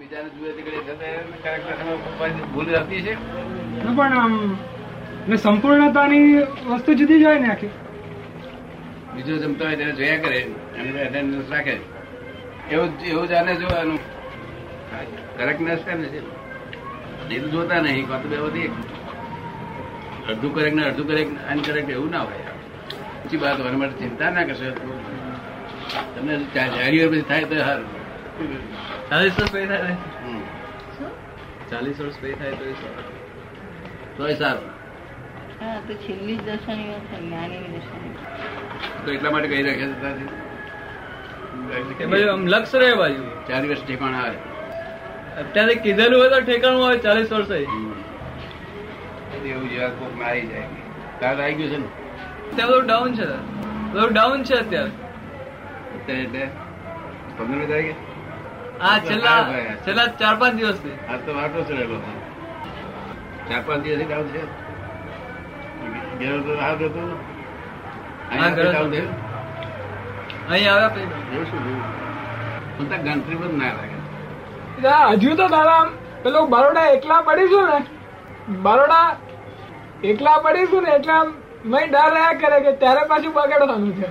બીજાને જુએ તે ઘડી થતા એને correct ભૂલ આવતી છે પણ આમ ને સંપૂર્ણતાની વસ્તુ જુદી જ હોય ને આખી. બીજો જમતો હોય તેને જોયા કરે અને અટેન્ડન્સ રાખે એવું એવું જ આને જોવાનું. કરેક્ટનેસ કરે છે તો જોતા નહીં કાં તો બે બધી અડધું કરેક્ટ ને અડધું કરેક્ટ અનકરેક્ટ એવું ના હોય. પછી વાત હોય માટે ચિંતા ના કરશો. તમને ચાર પછી થાય તો સારું ચાલીસ વર્ષ પે થાય હમ. ચાલીસ વર્ષ પે થાય તો. તોય સારું. હા તો છેલ્લી જ દશાની વાત છે જ્ઞાનીની દશાની તો એટલા માટે કહી રાખે કે ભાઈ આમ લક્ષ રહે બાજુ. ચાર વર્ષ ઠેકાણ આવે. અત્યારે કીધેલું હોય તો ઠેકાણું આવે ચાલીસ વર્ષે. એવું જેવા કોક મારી જાય. તાર આવી ગયું છે ને? ત્યાં બધું ડાઉન છે બધું ડાઉન છે અત્યારે. અત્યારે એટલે પંદરમી તારીખે છેલ્લા હા, છેલ્લા ચાર પાંચ દિવસથી. આ તો વાટો ચડેલો છે ચાર પાંચ દિવસ ડાઉન છે. ઘેર તો હાલ હતું અહીં આવ્યા પછી. ના લાગે. હજુ તો દાદા આમ પેલું બરોડા એકલા પડીશું ને. બરોડા એકલા પડીશું ને એટલે મેં ડર રહ્યા કરે કે ત્યારે પાછું બગાડવાનું છે.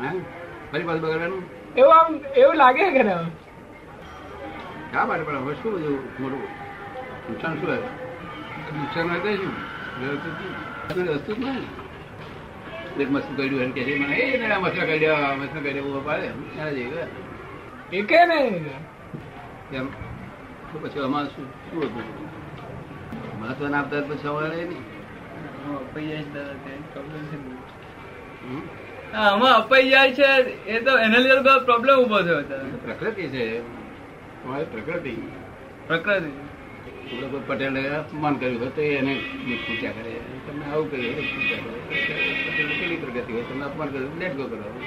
હા? ફરી પાછું બગાડવાનું? એવું આમ એવું લાગે કરે શા માટે પણ હવે શું બધું મોટું નુકસાન શું આવે નુકસાન હોય તો શું? શું? વસ્તુ જ નહીં. એક મસ્ત કર્યું એમ કે મને એ ને મસલા કરી દેવા મસલા કરી દેવા પાડે એના જેવી એ કે ને એમ. તો પછી અમારે શું શું હતું? મહત્વ ના આપતા પછી અમારે નહીં. આમાં અપાઈ જાય છે એ તો એના લીધે પ્રોબ્લેમ ઊભો થયો પ્રકૃતિ છે. તમારી પ્રકૃતિ. પ્રકૃતિ. પટેલે અપમાન કર્યું હોય તો એને પૂજા કરે. તમને આવું કહીએ પૂજા કરે. કેવી પ્રગતિ હોય? તમને અપમાન કર્યું લેટ ગો કરો.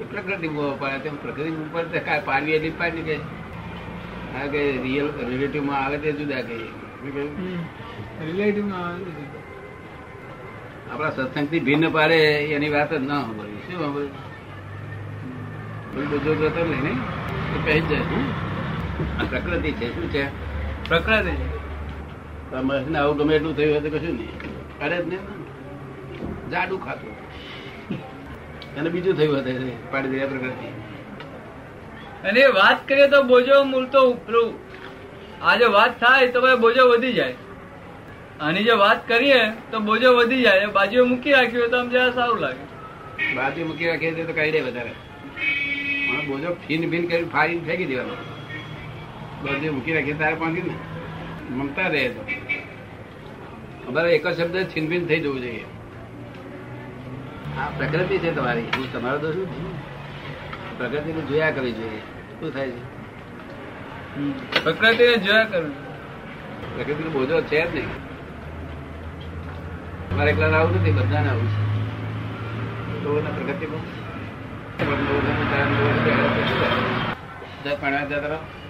એ પ્રકૃતિ બહુ પાડે તેમ પ્રકૃતિ ઉપર તો કાંઈ પાડવી એટલી પાડી કે આ કે રિયલ રિલેટિવમાં આવે તે જુદા કહીએ. રિલેટિવમાં આપણા સત્સંગથી ભિન્ન પાડે એની વાત જ ના સાંભળવી. શું સાંભળ્યું? બધો જો નહીં ને તો જ જાય? આ પ્રકૃતિ છે શું છે? પ્રકૃતિ. મહેશને આવું ગમે એટલું થયું હોય તો કશું નહીં. અરે જ નહીં. જાડું ખાતું અને બીજું થયું હતું પાડી દે પ્રકૃતિ. અને વાત કરીએ તો બોજો મૂળ તો પેલું આ જો વાત થાય તો ભાઈ બોજો વધી જાય. આની જો વાત કરીએ તો બોજો વધી જાય. બાજુ મૂકી રાખી હોય તો આમ જરા સારું લાગે. બાજુ મૂકી રાખીએ તો કઈ દે વધારે. બોજો ફીન ફીન કરી ફાઈન ફેંકી દેવાનો. બાજુ મૂકી રાખીએ તારે પહોંચી ને મમતા રહે તો અમારે એક જ શબ્દ છીનભીન થઈ જવું જોઈએ આ પ્રકૃતિ છે તમારી હું તમારો તો શું પ્રકૃતિને જોયા કરવી જોઈએ શું થાય છે પ્રકૃતિને જોયા કરવું પ્રકૃતિ બોજો છે જ નહીં મારે એકલા આવું નથી બધાને આવું છે તો પ્રકૃતિ પ્રગતિ બહુ હા,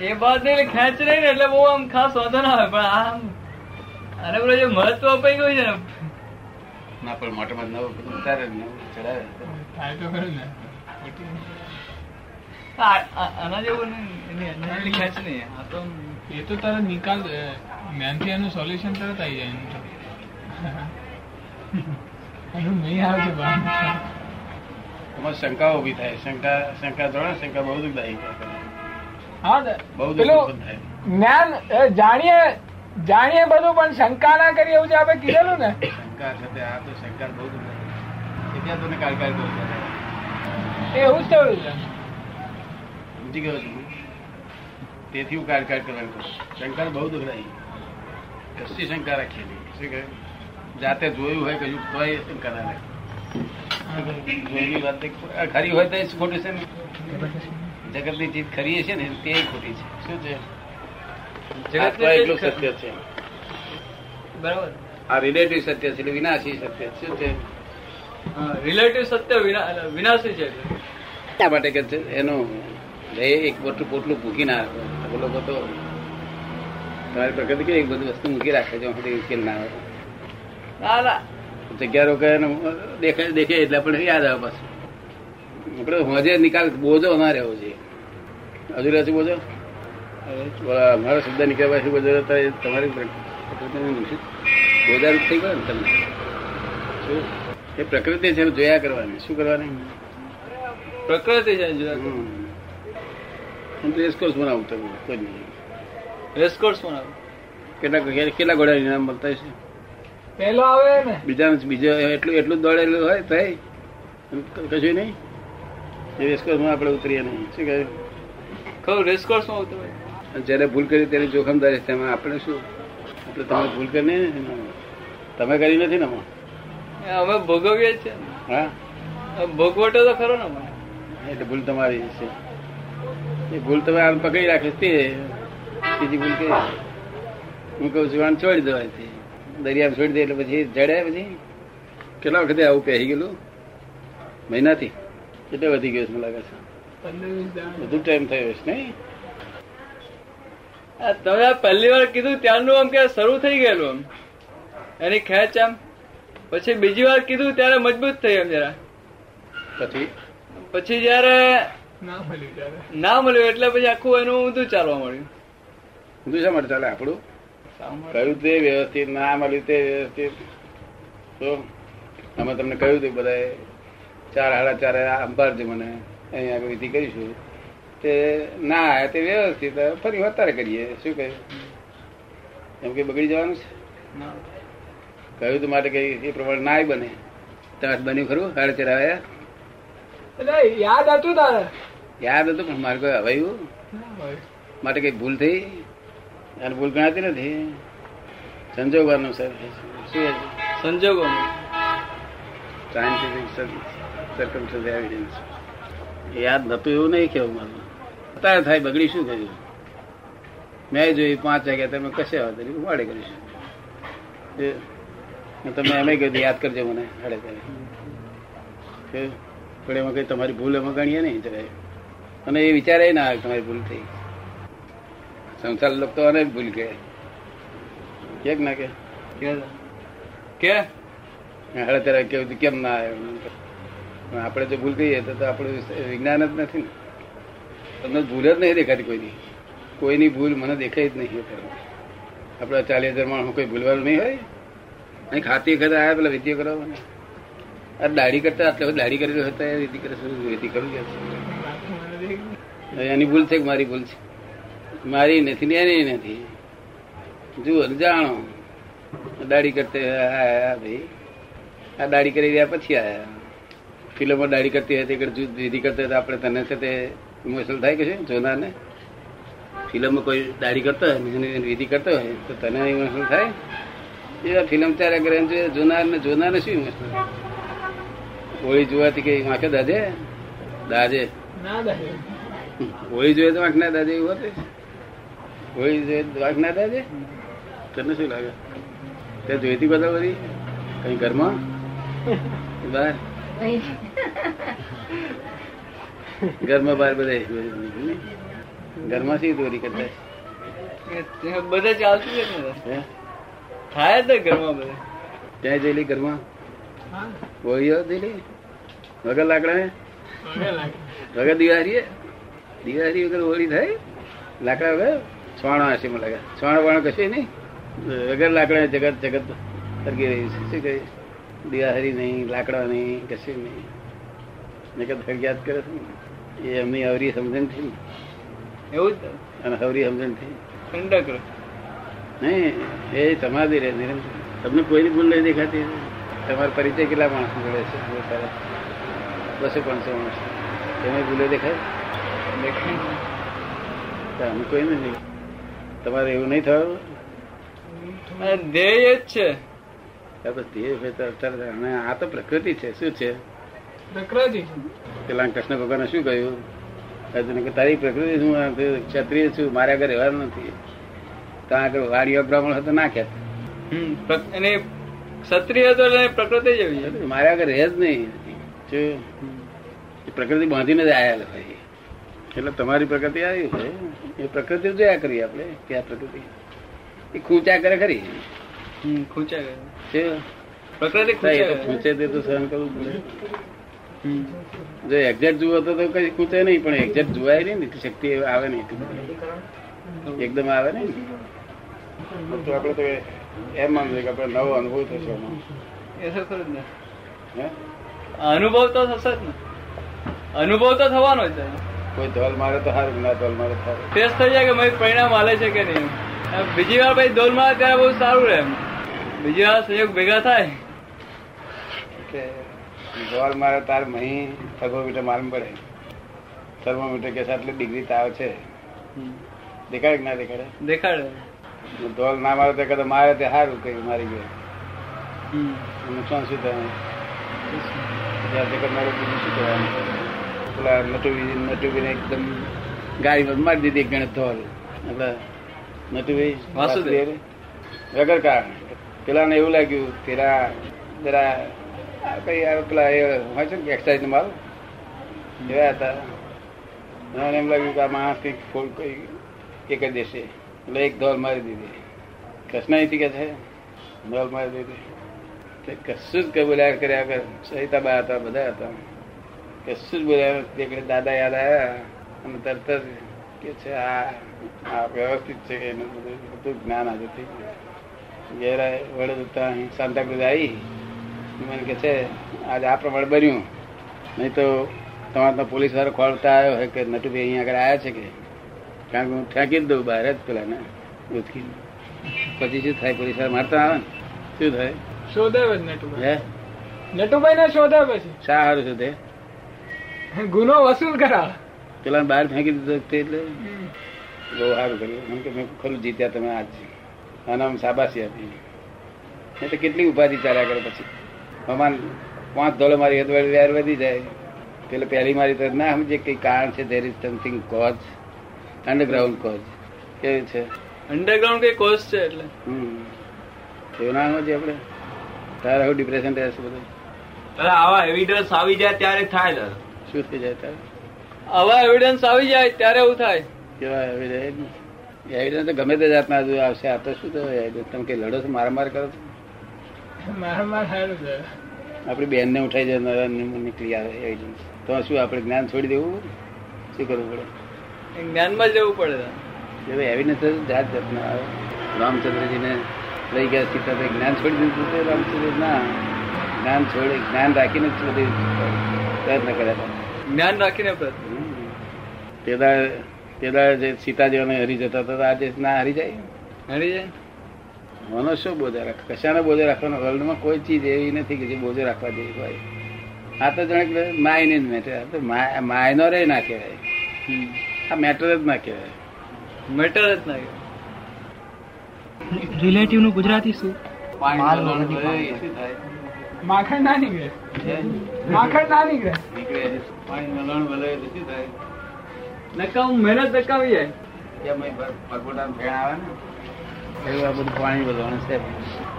એ બાદ ને એટલે ખેંચ નહીં ને એટલે બહુ આમ ખાસ વાંધો ના આવે પણ આમ આને પેલું જે મહત્વ અપાઈ ગયું છે ને. ના પણ મોટામાં નવ ઉતારે નવ ચડાવે. થાય તો ખરું ને. આના જેવું નહીં ખેંચ નહીં આ તો એ તો તારે નિકાલ જ્ઞાનથી એનું સોલ્યુશન તરત આવી જાય એનું નહીં આવે છે. એમાં શંકા ઊભી થાય. શંકા શંકા જોડે શંકા બહુ દુઃખદાયી હા બહુ દુઃખ થાય. જ્ઞાન એ જાણીએ જાણીએ બધું પણ શંકા ના કરીએ એવું જે આપણે કીધેલું ને. શંકા તે આ તો શંકા બહુ એટલે તને કાલ કરું. એવું જ થયું છે. સમજી ગયો છું. તેથી હું કારકાર કરવાનું કરું. શંકા બહુ દુઃખદાયી કશી શંકા રાખી નહીં. શું કહે? જાતે જોયું હોય કયું તોય શંકા ના રાખે. જોયેલી વાત ખરી હોય તો એ જ છે ને. જગતની ચીજ ખરી છે ને તે ખોટી છે. શું છે? જગતની એટલું સત્ય છે. બરાબર. આ રિલેટિવ સત્ય છે એટલે વિનાશી સત્ય શું છે? રિલેટિવ સત્ય વિના વિનાશી છે એટલે. માટે કે છે એનું એક મોટું પોટલું ભૂકી ના રાખો. લોકો તો તમારી પ્રકૃતિ એક બધી વસ્તુ મૂકી રાખે છે ઉકેલ ના આવે. ના ના. જગ્યા રોકાય ને દેખાય દેખે એટલે આપણે યાદ આવે પાછું. આપણે હોજે નિકાલ બોજો ના રહેવો જોઈએ. હજુ રહેશે બોજો? મારો શબ્દ નીકળ્યા પછી બોજો? તમારી બોજારૂપ થઈ ગયો ને તમને? શું? એ પ્રકૃતિ છે જોયા કરવાની. શું કરવાની? પ્રકૃતિ છે જોયા રેસકોર્સ બનાવું તમે કોઈ નહીં. રેસકોર્સ બનાવું. કેટલા કેટલા ઘોડા ઇનામ મળતા છે પેલો આવે ને. બીજા બીજો એટલું એટલું દોડેલું હોય થાય. કશું નહીં. એ રેસકોર્સમાં આપણે ઉતરીએ નહીં. શું કહે ખરું રેસકોર્સમાં આવતું જ્યારે ભૂલ કરી ત્યારે જોખમદારી છે તેમાં આપણે શું? આપણે તમે ભૂલ કરી તમે કરી નથી ને અમે ભોગવીએ છીએ. હા? ભોગવટો તો ખરો ને એટલે ભૂલ તમારી છે. એ ભૂલ તમે આમ પકડી રાખીશ તે. બીજી ભૂલ કઈ હું કહું છું આમ છોડી દેવાય છે દરિયામાં છોડી દે એટલે પછી જડે પછી? કેટલા વખતે આવું પહેરી ગયેલું? મહિનાથી? કેટલો વધી ગયું છે લાગે છે બધું ટાઈમ થયો છે નહીં? આ તમે પહેલી વાર કીધું ત્યારનું આમ કે શરૂ થઈ ગયેલું આમ. એની ખેંચ આમ. પછી બીજી વાર કીધું ત્યારે મજબૂત થઈ એમ જરા. પછી? પછી જયારે ના મળ્યું ત્યારે. ના મળ્યું એટલે પછી આખું એનું ઊંધું ચાલવા મળ્યું ઊંધું શા માટે ચાલે? આપણું? કહ્યું તે વ્યવસ્થિત ના મળ્યું તે વ્યવસ્થિત? તો અમે તમને કહ્યું હતું બધા ચાર હાડા ચારે અંબારજો મને અહીંયા આગળ વિધિ કરીશું. તે ના આયા તે વ્યવસ્થિત. ફરી વધારે કરીએ. શું કહ્યું એમ કે બગડી જવાનું છે? કહ્યું તો માટે કઈ એ પ્રમાણે નાય બને. ત્યાં બન્યું ખરું? હાડા ચાર આવ્યા? યાદ હતું તારે? યાદ હતું પણ મારે કોઈ હવાયું માટે કઈ ભૂલ થઈ? અને ભૂલ ગણાતી નથી. સંજોગવાનું સર શું સંજોગો સાયન્ટિફિક સર્કમસ્ટન્સ એવિડન્સ યાદ નતું એવું નહીં કેવું મારું. અત્યારે થાય બગડી શું થયું? મેં જોયું પાંચ વાગ્યા તમે કશે આવે? વાડે કરીશું. તમે એમ કહ્યું યાદ કરજો મને હાડે ત્યારે કે પણ એમાં કઈ તમારી ભૂલ એમાં ગણીએ નહીં જરાય. અને એ વિચારે ના આવે તમારી ભૂલ થઈ. સંસાર લોકો તો અને ભૂલ કે કે ના કે? કે? હાડે ત્યારે કેવું કેમ ના આવ્યો? પણ આપણે જો ભૂલ કહીએ તો તો આપણું વિજ્ઞાન જ નથી ને. તમને ભૂલ જ નહીં દેખાતી કોઈની. કોઈની ભૂલ મને દેખાય જ નહીં આપણે ચાલીસ હજાર માણસ કોઈ ભૂલવાનું નહીં હોય? અહીં ખાતી વખતે આવ્યા પેલા વિધિ કરાવો ને આ દાઢી કરતા આટલા દાઢી કરેલી હતા એ વિધિ કરે વિધિ કરું એની ભૂલ છે કે મારી ભૂલ છે? મારી નથી ને એની નથી. જુઓ જાણો. દાઢી કરતે આયા ભાઈ. આ દાઢી કરી રહ્યા પછી આયા ફિલ્મો દાઢી કરતી હતી કે જુદ વિધિ કરતા હતા આપણે તને છે તે ઇમોશનલ થાય કે છે જોનારને? ફિલ્મમાં કોઈ દાઢી કરતો હોય વિધિ કરતો હોય તો તને ઇમોશનલ થાય? એ ફિલ્મ ત્યારે કરે જોઈએ જોનાર ને જોનાર ને શું ઇમોશનલ હોળી જોવાથી કે વાંકે દાજે? દાજે. ના દાદે હોળી જોઈએ તો વાંક ના દાજે એવું હતું હોળી જોઈએ વાંખ ના તને શું લાગે? તે જોઈતી બધા બધી કઈ ઘરમાં? બહાર? ઘરમાં બહાર બધા ઘરમાં શી દોરી કરતા બધા ચાલતું? થાય તો ઘરમાં બધા. ત્યાં જયેલી ઘરમાં? હા હોળીઓ જયેલી વગર લાકડા. વગર દિવાળી દિવાળી વગર હોળી થાય? લાકડા વગર? છોણો હશે મને લાગે. છોણો વાણો કશે નહીં. વગર લાકડા જગત જગત સરકી રહ્યું છે શું કહે? દિવાહરી નહીં લાકડા નહીં કશું નહીં. જગત ફરિયાદ કરે છે. એ એમની અવરી સમજણથી ને. એવું જ? અને અવરી સમજણ થઈ. ઠંડક રહે. નહીં એ સમાધિ રહે નિરંતર. તમને કોઈની ભૂલ નહીં દેખાતી. તમારો પરિચય કેટલા માણસ મળે છે? બસો પાંચસો માણસ. એમાં ભૂલે દેખાય? દેખાય. અમે કોઈ નથી તમારે એવું નહીં થયું? ધ્યેય જ છે. આ તો અત્યારે અને આ તો પ્રકૃતિ છે શું છે? પ્રકૃતિ. પેલા કૃષ્ણ ભગવાને શું કહ્યું? અર્જુન કે તારી પ્રકૃતિ શું ક્ષત્રિય છું મારે આગળ રહેવાનું નથી. ત્યાં આગળ વાડીઓ બ્રાહ્મણ હતો ના ખેત ક્ષત્રિય હતો એટલે પ્રકૃતિ જ મારે આગળ રહે જ નહીં. પ્રકૃતિ બાંધીને જ આયા ભાઈ એટલે તમારી પ્રકૃતિ આવી છે. એ પ્રકૃતિ જોયા કરીએ આપણે કે આ પ્રકૃતિ. એ ખૂંચા કરે ખરી? હમ, ખૂંચાય પ્રકૃતિ તો ખૂંચે તે તો સહન કરવું પડે. જો એક્ઝેક્ટ જુઓ તો તો કઈ ખૂટે નહીં પણ એક્ઝેક્ટ જોવાય નહીં ને શક્તિ આવે નહીં. એકદમ આવે નહીં તો આપણે તો એમ માનજો કે આપણે નવો અનુભવ થશે એમાં. ખરું જ ને. હે? અનુભવ તો થશે જ ને. અનુભવ તો થવાનો જ છે. કોઈ ધોલ મારે તો સારું ના ધોલ મારે સારું ટેસ્ટ થઈ જાય કે ભાઈ પરિણામ હાલે છે કે નહીં? બીજી વાર ભાઈ ધોલ મારે ત્યારે બહુ સારું રહે બીજી વાર સંયોગ ભેગા થાય. કે ધોલ મારે તાર મહી થર્મોમીટર માલુમ પડે. થર્મોમીટર કે આટલી ડિગ્રી તાવ છે. દેખાડે કે ના દેખાડે? દેખાડે. ધોલ ના મારે તો કદાચ મારે તે સારું કઈ મારી ગયું. નુકસાન શું થાય ત્યાં તે કરનારું બીજું શું કરવાનું? પેલા નટુભાઈ નટુભાઈને એકદમ ગાડી ગાડીમાં મારી દીધી ગણિત ધોલ. એટલે નટુભાઈ વાસુદેવ. વગર કારણ પેલાને એવું લાગ્યું પેલા જરા કઈ પેલા એ હોય છે ને એક્સરસાઇઝ માલ એવા હતા. મને એમ લાગ્યું કે આ માણસ કઈ ફોડ કઈ એ કરી દેશે. એટલે એક ધોલ મારી દીધી. કૃષ્ણ કે છે ધોલ મારી દીધી. કશું જ કબૂલ્યા કર્યા કર સહિતાબા હતા બધા હતા. કશું જ બોલ્યા નથી. દાદા યાદ આવ્યા અને તરત જ કે છે આ વ્યવસ્થિત છે કે એનું બધું બધું જ્ઞાન આજે થઈ ગયું. ઘેર વડોદરા અહીં સાંતાક્રુઝ આવી. મને કે છે આજે આ પ્રમાણે બન્યું. નહીં તો તમારે તો પોલીસ વાળો ખોલતા આવ્યો હોય કે નટુભાઈ અહીંયા આગળ આવ્યા છે કે? કારણ કે હું ફેંકી જ દઉં બહાર જ પેલા ને ઉચકી પછી શું થાય? પોલીસવાળા મારતા આવે ને? શું થાય? શોધાવે નટુભાઈ. હે? નટુભાઈ ને શોધાવે છે. શા સારું તે ગુનો વસૂલ કરાવ. પેલા બહાર ફેંકી દીધો એટલે બહુ સારું કર્યું. એમ કે મેં ખરું જીત્યા તમે આજ. અને આમ શાબાશી આપી તો કેટલી ઉપાધિ ચાલ્યા કરે પછી. હમાન પાંચ ધોળે મારી હદવાડી વ્યાર વધી જાય. પેલે પહેલી મારી તો ના સમજે કઈ કારણ છે. There is something cause underground cause કેવું છે? અંડરગ્રાઉન્ડ કઈ કોચ છે એટલે? હમ. એવું ના સમજે આપણે. તારે હવે ડિપ્રેશન રહેશે બધું. આવા એવિડન્સ આવી જાય ત્યારે થાય શું થઈ જાય તારે? આવા એવિડન્સ આવી જાય ત્યારે એવું થાય. કેવા એવિડન્સ એવિડન્સ તો ગમે તે જાતના આવશે. આ તો શું થયું તમે કઈ લડો છો મારામાર કરો છો? મારા મારા સારું છે. આપણી બેનને ઉઠાઈ જાય નીકળી આવે એવિડન્સ તો શું આપણે જ્ઞાન છોડી દેવું શું કરવું પડે? જ્ઞાનમાં જ જવું પડે. એવિડન્સ જાત જાતના આવે. રામચંદ્રજીને લઈ ગયા સીતા તો જ્ઞાન છોડી દીધું રામચંદ્ર ના જ્ઞાન છોડે જ્ઞાન રાખીને જ બધી પ્રયત્ન કર્યા હતા. જ્ઞાન રાખીને પેદા તેદા તેદા જે સીતાજીઓને હરી જતા હતા આજે ના હરી જાય? હરી જાય? મનો શું બોજે રાખ. કશાને બોજે રાખવાનો? વર્લ્ડમાં કોઈ ચીજ એવી નથી કે જે બોજે રાખવા જેવી હોય. આ તો જણે માય ને મેટર. આ તો માયનો રે ના કહેવાય. આ મેટર જ ના કહેવાય. મેટર જ ના રિલેટિવનું ગુજરાતી શું? પાણી માખણ ના નીકળે માખણ ના નીકળે પાણી શું થાય નકામ મહેનત નકામી જાય. કેમ અહીં ફેણ આવે ને એવું આ બધું પાણી વલણ છે.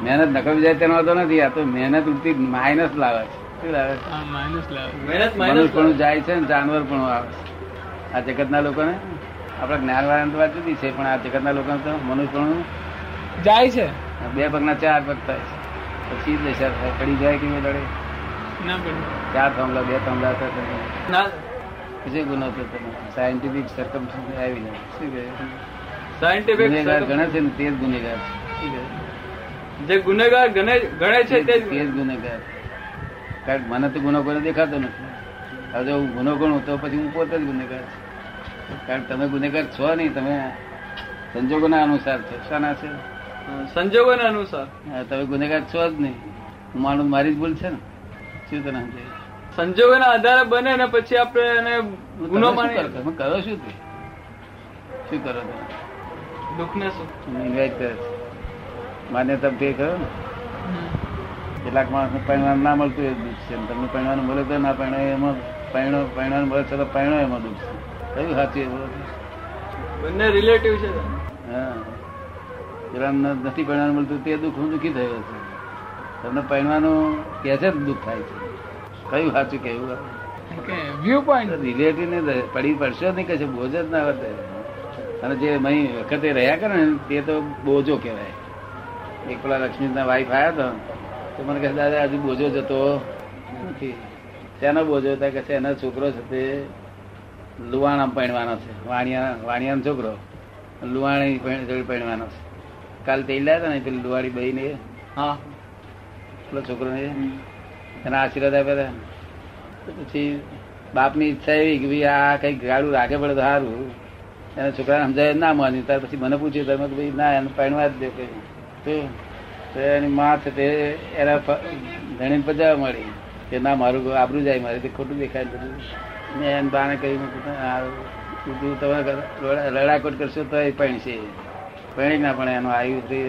મહેનત નકામી જાય તેનો વાંધો નથી. આ તો મહેનત ઉલટી માઇનસ લાવે છે. લાવે માઇનસ લાવે. મહેનત માઇનસ પણ જાય છે ને જાનવર પણ આવે છે. આ જગતના લોકોને? આપણા જ્ઞાન વાળા વાત જુદી છે પણ આ જગતના લોકોને તો મનુષ્ય જાય છે. બે પગના ચાર પગ થાય છે. પછી દશા થાય પડી જાય કે નહીં લડે ના પડે. ચાર થાંભલા બે થાંભલા થાય ના. પછી ગુનો તો તમે સાયન્ટિફિક સરકમ આવી જાય શું કહે? સાયન્ટિફિક ગુનેગાર ગણે છે ને તે જ ગુનેગાર છે. જે ગુનેગાર ગણે ગણે છે તે જ ગુનેગાર. કારણ મને તો ગુનો કોઈ દેખાતો નથી. હવે જો હું ગુનો ગણું તો પછી હું પોતે જ ગુનેગાર છું. કારણ તમે ગુનેગાર છો નહીં તમે સંજોગોના અનુસાર છો. શાના છે? સંજોગોના અનુસાર. તમે ગુનેગાર છો જ નહીં. હું માનું મારી જ ભૂલ છે ને. શું તને? સંજોગોના આધારે બને ને પછી આપણે એને ગુનો માની કરો? તમે કરો શું તે? શું કરો તમે? દુઃખને શું? ઇન્વાઇટ કરે. છે માન્યતા ફેર કરો ને. કેટલાક માણસને પરિણામ ના મળતું એ દુઃખ છે તમને પરિણામ મળે તો ના પરિણામ એમાં પરિણામ પરિણામ મળે તો પરિણામ એમાં દુઃખ છે. કયું સાચું એ બોલો? બંને રિલેટિવ છે. હા. પેલા નથી પરિણામ મળતું તે દુઃખ હું દુઃખી થયો છે. તમને પહેરવાનું કે છે દુઃખ થાય છે. કયું સાચું કેવું વ્યૂ પોઈન્ટ રિલેટિવ ને પડી પડશે નહીં કે છે બોજ જ ના વધે અને જે મહી વખતે રહ્યા કરે ને તે તો બોજો કહેવાય. એક પેલા લક્ષ્મીના વાઈફ આવ્યા તો તો મને કહે દાદા હજુ બોજો જતો. નથી. તેનો બોજો? હતા કે છે એનો છોકરો છે તે લુવાણા પહેણવાનો છે. વાણિયા વાણિયાનો છોકરો. લુવાણી પહેણવાનો છે. કાલ તે લાયા હતા ને પેલી દુવાળી બહી ને હા. પેલો છોકરો ને એના આશીર્વાદ આપ્યા હતા. તો પછી બાપની ઈચ્છા એવી કે ભાઈ આ કઈ ગાડું રાખે પડે તો સારું. એના છોકરાને સમજાય ના માન્યું ત્યાર પછી મને પૂછ્યું તમે કે ભાઈ ના એને પહેણવા જ દે કઈ તો તો એની માં છે તે એના ધણીને પજાવા મળી કે ના મારું આબરું જાય મારે તે ખોટું દેખાય બધું. ને એને બાને કહ્યું આ તમે લડાકોટ કરશો તો એ પણશે પણી ના પણ એનું આયુ તે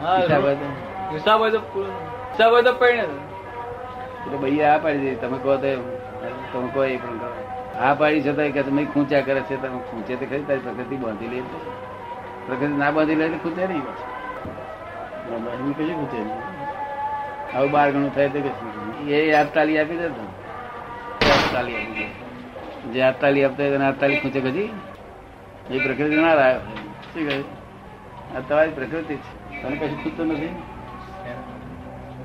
હા હિસાબ. હોય તો. હિસાબ હોય તો પરણે એટલે ભાઈ આ પાડી દે તમે કહો તો એમ. તમે કહો એ પણ આ પાડી છતાં કે તમે ખૂંચ્યા કરે છે તમે ખૂંચે તો ખરી તારી પ્રકૃતિ બાંધી લે પ્રકૃતિ ના બાંધી લે એટલે ખૂંચે નહીં બાંધી કશું ખૂંચે નહીં. આવું બાર ગણું થાય તો કશું. એ આપતાલી આપી દે તો. આપતાલી આપી દે. જે આપતાલી આપતા હોય તેને આપતાલી ખૂંચે કદી એ પ્રકૃતિ ના લાવે શું કહ્યું આ તમારી પ્રકૃતિ છે. તમે કશું ખૂંચતું નથી?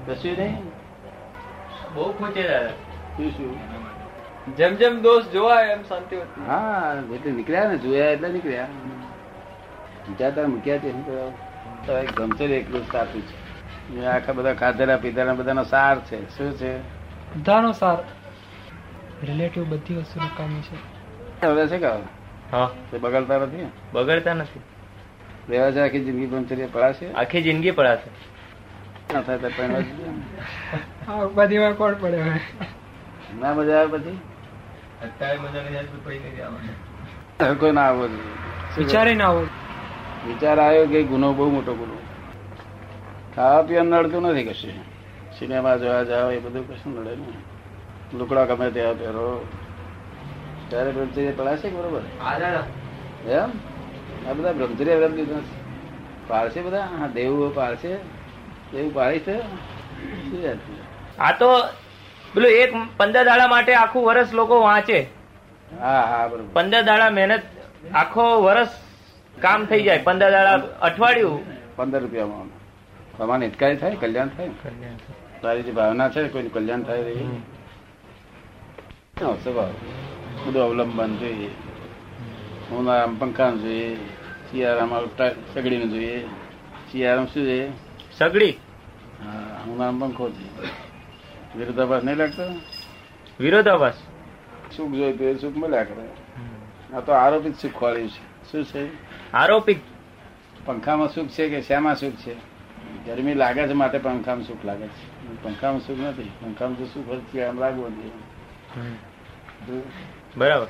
કશું નહીં? બહુ ખૂંચે શું શું? જેમ જેમ દોષ જોવા એમ શાંતિ હા એટલે નીકળ્યા ને જોયા એટલે નીકળ્યા. બીજા તાર મૂક્યા છે શું કરવા? તો એક ગમશે એકલું જ સાચું છે. આખા બધા ખાધેલા પીધેલા બધાનો સાર છે. શું છે? બધાનો સાર. રિલેટિવ બધી વસ્તુ નકામી છે. હવે છે કે હા. તે બગડતા નથી બગડતા નથી. રહેવા છે આખી જિંદગી બ્રહ્મચર્ય પડાશે? આખી જિંદગી પડાશે. ના થાય તો પણ દે. આ કોણ પડે હવે? ના મજા આવે પછી અત્યારે મજા નહીં આવે તો પછી નહીં આવે. કોઈ ના આવો? વિચારે ના આવો વિચાર આવ્યો કે ગુનો બહુ મોટો ગુનો. ખાવા પીવાનું નડતું નથી કશું. સિનેમા જોવા જાવ એ બધું કશું નડે નહીં. લુકડા ગમે ત્યાં પહેરો. ત્યારે બ્રહ્મચર્ય પડાશે બરોબર? એમ? આ બધા બ્રહ્મચર્ય વ્રત લીધું. પાળશે બધા? હા દેવું પાળશે દેવું પાળી છે? આ તો પેલું એક પંદર દાડા માટે આખું વર્ષ લોકો વાંચે. હા હા બરોબર. પંદર દાડા મહેનત આખો વર્ષ કામ થઈ જાય. પંદર દાડા અઠવાડિયું. પંદર રૂપિયામાં. તમારે હિતકારી થાય? કલ્યાણ થાય? તારી જે ભાવના છે કોઈનું કલ્યાણ થાય રહી? સ્વભાવ બધું અવલંબન જોઈએ. ઉનાળામાં પંખા જોઈએ શિયાળામાં સગડીનું જોઈએ. શિયાળામાં શું જોઈએ? સગડી? હા ઉનાળામાં પંખો જોઈએ. વિરોધાભાસ નહીં લાગતો? વિરોધાભાસ? સુખ જોઈતું એ સુખ મળ્યા કરે. આ તો આરોપિત સુખ ખોળ્યું છે. શું છે? આરોપિત? પંખામાં સુખ છે કે શ્યામાં સુખ છે? ગરમી લાગે છે માટે પંખામાં સુખ લાગે છે. પંખામાં સુખ નથી. પંખામાં તો સુખ આમ લાગવું જોઈએ. બરાબર.